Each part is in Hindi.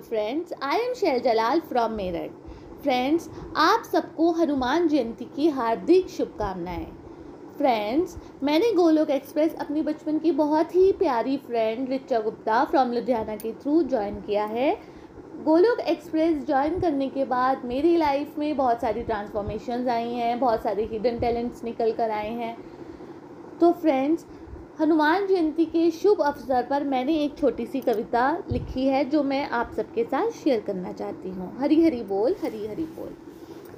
Friends I am Shail Jalal from Meerut friends आप सबको हनुमान जयंती की हार्दिक शुभकामनाएँ। फ्रेंड्स मैंने गोलोक एक्सप्रेस अपनी बचपन की बहुत ही प्यारी फ्रेंड रिचा गुप्ता फ्रॉम लुधियाना के थ्रू ज्वाइन किया है। गोलोक एक्सप्रेस ज्वाइन करने के बाद मेरी लाइफ में बहुत सारी ट्रांसफॉर्मेशंस आई हैं, बहुत सारे हिडन टैलेंट्स निकल कर आए हैं। तो फ्रेंड्स हनुमान जयंती के शुभ अवसर पर मैंने एक छोटी सी कविता लिखी है, जो मैं आप सबके साथ शेयर करना चाहती हूँ। हरी हरी बोल, हरी हरी बोल।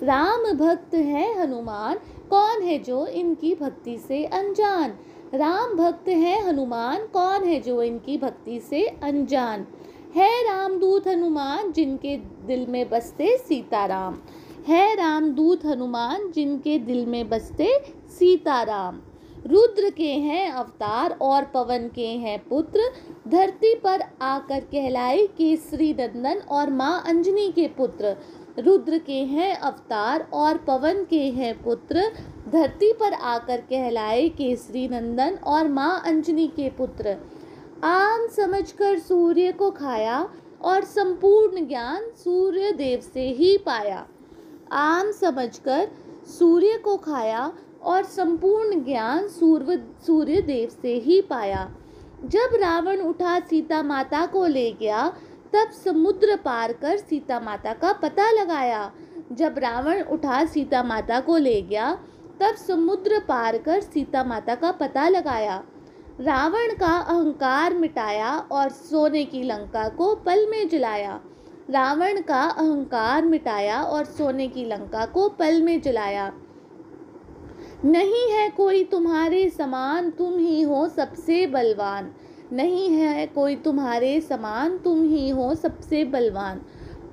राम भक्त है हनुमान, कौन है जो इनकी भक्ति से अनजान? राम भक्त है हनुमान, कौन है जो इनकी भक्ति से अनजान? है रामदूत हनुमान, जिनके दिल में बसते सीताराम। है रामदूत हनुमान, जिनके दिल में बसते सीताराम। रुद्र के हैं अवतार और पवन के हैं पुत्र। धरती पर आकर कहलाए केसरी नंदन और माँ अंजनी के पुत्र। रुद्र के हैं अवतार और पवन के हैं पुत्र। धरती पर आकर कहलाए केसरी नंदन और माँ अंजनी के पुत्र। आम समझकर सूर्य को खाया और संपूर्ण ज्ञान सूर्य देव से ही पाया। आम समझकर सूर्य को खाया और संपूर्ण ज्ञान सूर्य सूर्य देव से ही पाया। जब रावण उठा सीता माता को ले गया, तब समुद्र पार कर सीता माता का पता लगाया। जब रावण उठा सीता माता को ले गया, तब समुद्र पार कर सीता माता का पता लगाया। रावण का अहंकार मिटाया और सोने की लंका को पल में जलाया। रावण का अहंकार मिटाया और सोने की लंका को पल में जलाया। नहीं है कोई तुम्हारे समान, तुम ही हो सबसे बलवान। नहीं है कोई तुम्हारे समान, तुम ही हो सबसे बलवान।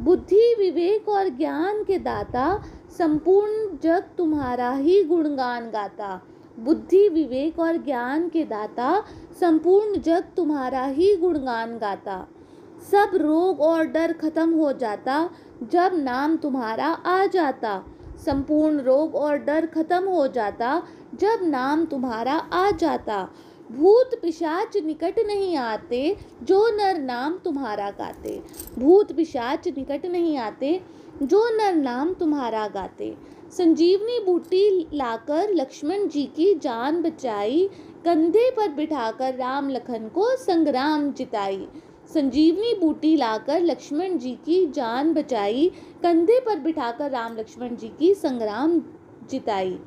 बुद्धि, विवेक और ज्ञान के दाता, संपूर्ण जग तुम्हारा ही गुणगान गाता। बुद्धि, विवेक और ज्ञान के दाता, संपूर्ण जग तुम्हारा ही गुणगान गाता। सब रोग और डर खत्म हो जाता जब नाम तुम्हारा आ जाता। संपूर्ण रोग और डर खत्म हो जाता जब नाम तुम्हारा आ जाता। भूत पिशाच निकट नहीं आते जो नर नाम तुम्हारा गाते। भूत पिशाच निकट नहीं आते जो नर नाम तुम्हारा गाते। संजीवनी बूटी लाकर लक्ष्मण जी की जान बचाई, कंधे पर बिठाकर राम लखन को संग्राम जिताई। संजीवनी बूटी लाकर लक्ष्मण जी की जान बचाई, कंधे पर बिठाकर राम लक्ष्मण जी की संग्राम जिताई।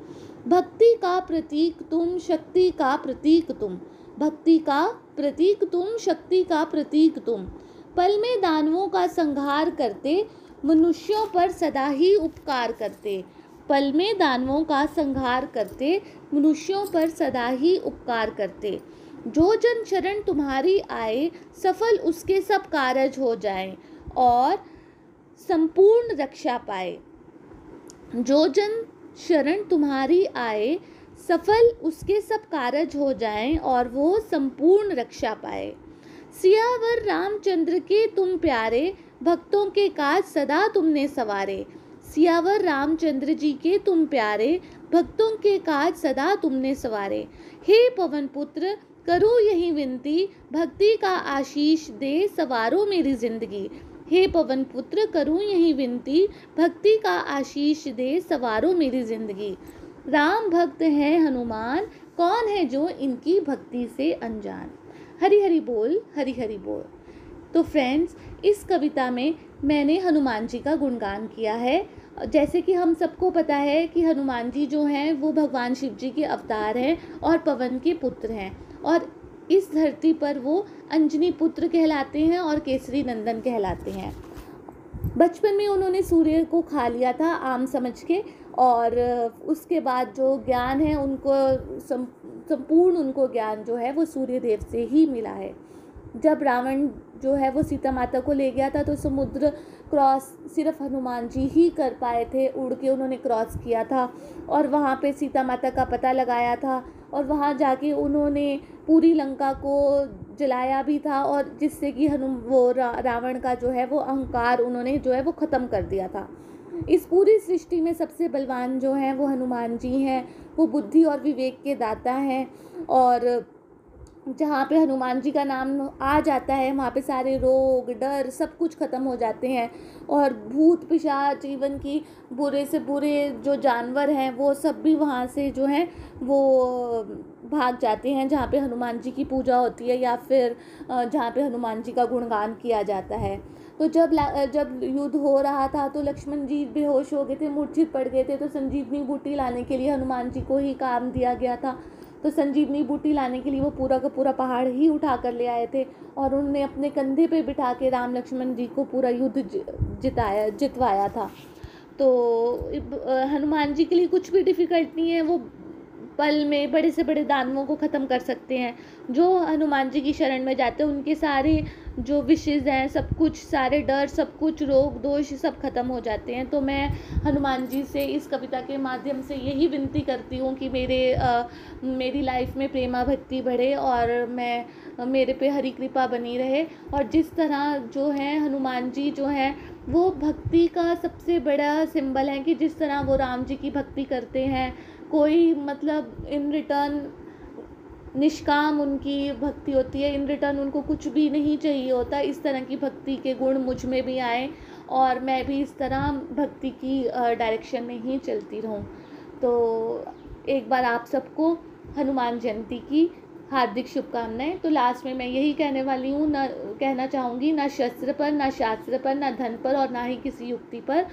भक्ति का प्रतीक तुम, शक्ति का प्रतीक तुम। भक्ति का प्रतीक तुम, शक्ति का प्रतीक तुम। पल में दानवों का संहार करते, मनुष्यों पर सदा ही उपकार करते। पल में दानवों का संहार करते, मनुष्यों पर सदा ही उपकार करते। जो जन शरण तुम्हारी आए, सफल उसके सब कारज हो जाए और संपूर्ण रक्षा पाए। जो जन शरण तुम्हारी आए, सफल उसके सब कारज हो जाएँ और वो संपूर्ण रक्षा पाए। सियावर रामचंद्र के तुम प्यारे, भक्तों के काज सदा तुमने सवारे। सियावर रामचंद्र जी के तुम प्यारे, भक्तों के काज सदा तुमने सवारे। हे पवन पुत्र करो यही विनती, भक्ति का आशीष दे सवारो मेरी ज़िंदगी। हे पवन पुत्र, करूँ यही विनती, भक्ति का आशीष दे सवारो मेरी ज़िंदगी। राम भक्त है हनुमान, कौन है जो इनकी भक्ति से अनजान? हरी हरी बोल, हरी हरी बोल। तो फ्रेंड्स इस कविता में मैंने हनुमान जी का गुणगान किया है। जैसे कि हम सबको पता है कि हनुमान जी जो हैं, वो भगवान शिव जी के अवतार हैं और पवन के पुत्र हैं। और इस धरती पर वो अंजनी पुत्र कहलाते हैं और केसरी नंदन कहलाते हैं। बचपन में उन्होंने सूर्य को खा लिया था आम समझ के और उसके बाद जो ज्ञान है उनको संपूर्ण उनको ज्ञान जो है वो सूर्य देव से ही मिला है। जब रावण जो है वो सीता माता को ले गया था तो समुद्र क्रॉस सिर्फ़ हनुमान जी ही कर पाए थे, उड़ के उन्होंने क्रॉस किया था और वहाँ पे सीता माता का पता लगाया था। और वहाँ जाके उन्होंने पूरी लंका को जलाया भी था और जिससे कि हनु वो रा, रावण का जो है वो अहंकार उन्होंने जो है वो ख़त्म कर दिया था। इस पूरी सृष्टि में सबसे बलवान जो हैं वो हनुमान जी हैं वो बुद्धि और विवेक के दाता हैं और जहाँ पे हनुमान जी का नाम आ जाता है वहाँ पे सारे रोग डर सब कुछ ख़त्म हो जाते हैं और भूत पिशाच जीवन की बुरे से बुरे जो जानवर हैं वो सब भी वहाँ से जो हैं वो भाग जाते हैं जहाँ पे हनुमान जी की पूजा होती है या फिर जहाँ पे हनुमान जी का गुणगान किया जाता है। तो जब जब युद्ध हो रहा था तो लक्ष्मण जी बेहोश हो गए थे, मूर्छित पड़ गए थे तो संजीवनी बूटी लाने के लिए हनुमान जी को ही काम दिया गया था। तो संजीवनी बूटी लाने के लिए वो पूरा का पूरा पहाड़ ही उठा कर ले आए थे और उन्होंने अपने कंधे पे बिठा के राम लक्ष्मण जी को पूरा युद्ध जिताया, जितवाया था। तो हनुमान जी के लिए कुछ भी डिफ़िकल्ट नहीं है, वो पल में बड़े से बड़े दानवों को ख़त्म कर सकते हैं। जो हनुमान जी की शरण में जाते हैं उनके सारे जो विशेज़ हैं सब कुछ सारे डर सब कुछ रोग दोष सब ख़त्म हो जाते हैं। तो मैं हनुमान जी से इस कविता के माध्यम से यही विनती करती हूँ कि मेरे आ, मेरी लाइफ में प्रेमा भक्ति बढ़े और मैं मेरे पे हरी कृपा बनी रहे। और जिस तरह जो है हनुमान जी जो हैं वो भक्ति का सबसे बड़ा सिंबल है कि जिस तरह वो राम जी की भक्ति करते हैं कोई मतलब इन रिटर्न निष्काम उनकी भक्ति होती है इन रिटर्न उनको कुछ भी नहीं चाहिए होता, इस तरह की भक्ति के गुण मुझमें भी आए और मैं भी इस तरह भक्ति की डायरेक्शन में ही चलती रहूँ। तो एक बार आप सबको हनुमान जयंती की हार्दिक शुभकामनाएँ। तो लास्ट में मैं यही कहने वाली हूँ, ना, कहना चाहूँगी, ना शस्त्र पर, ना शास्त्र पर, ना धन पर और ना ही किसी युक्ति पर।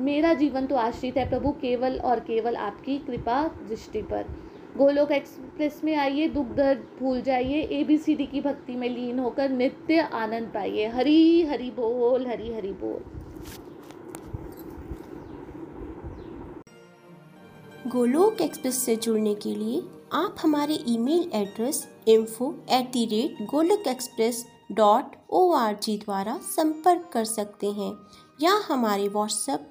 मेरा जीवन तो आश्रित है प्रभु, केवल और केवल आपकी कृपा दृष्टि पर। गोलोक एक्सप्रेस में आइए, दुख दर्द भूल जाइए ए बी सी डी की भक्ति में लीन होकर नित्य आनंद पाइए। हरी हरी बोल, हरी हरी बोल। गोलोक एक्सप्रेस से जुड़ने के लिए आप हमारे email address info at the rate Golok express dot O R G द्वारा संपर्क कर सकते हैं या हमारे WhatsApp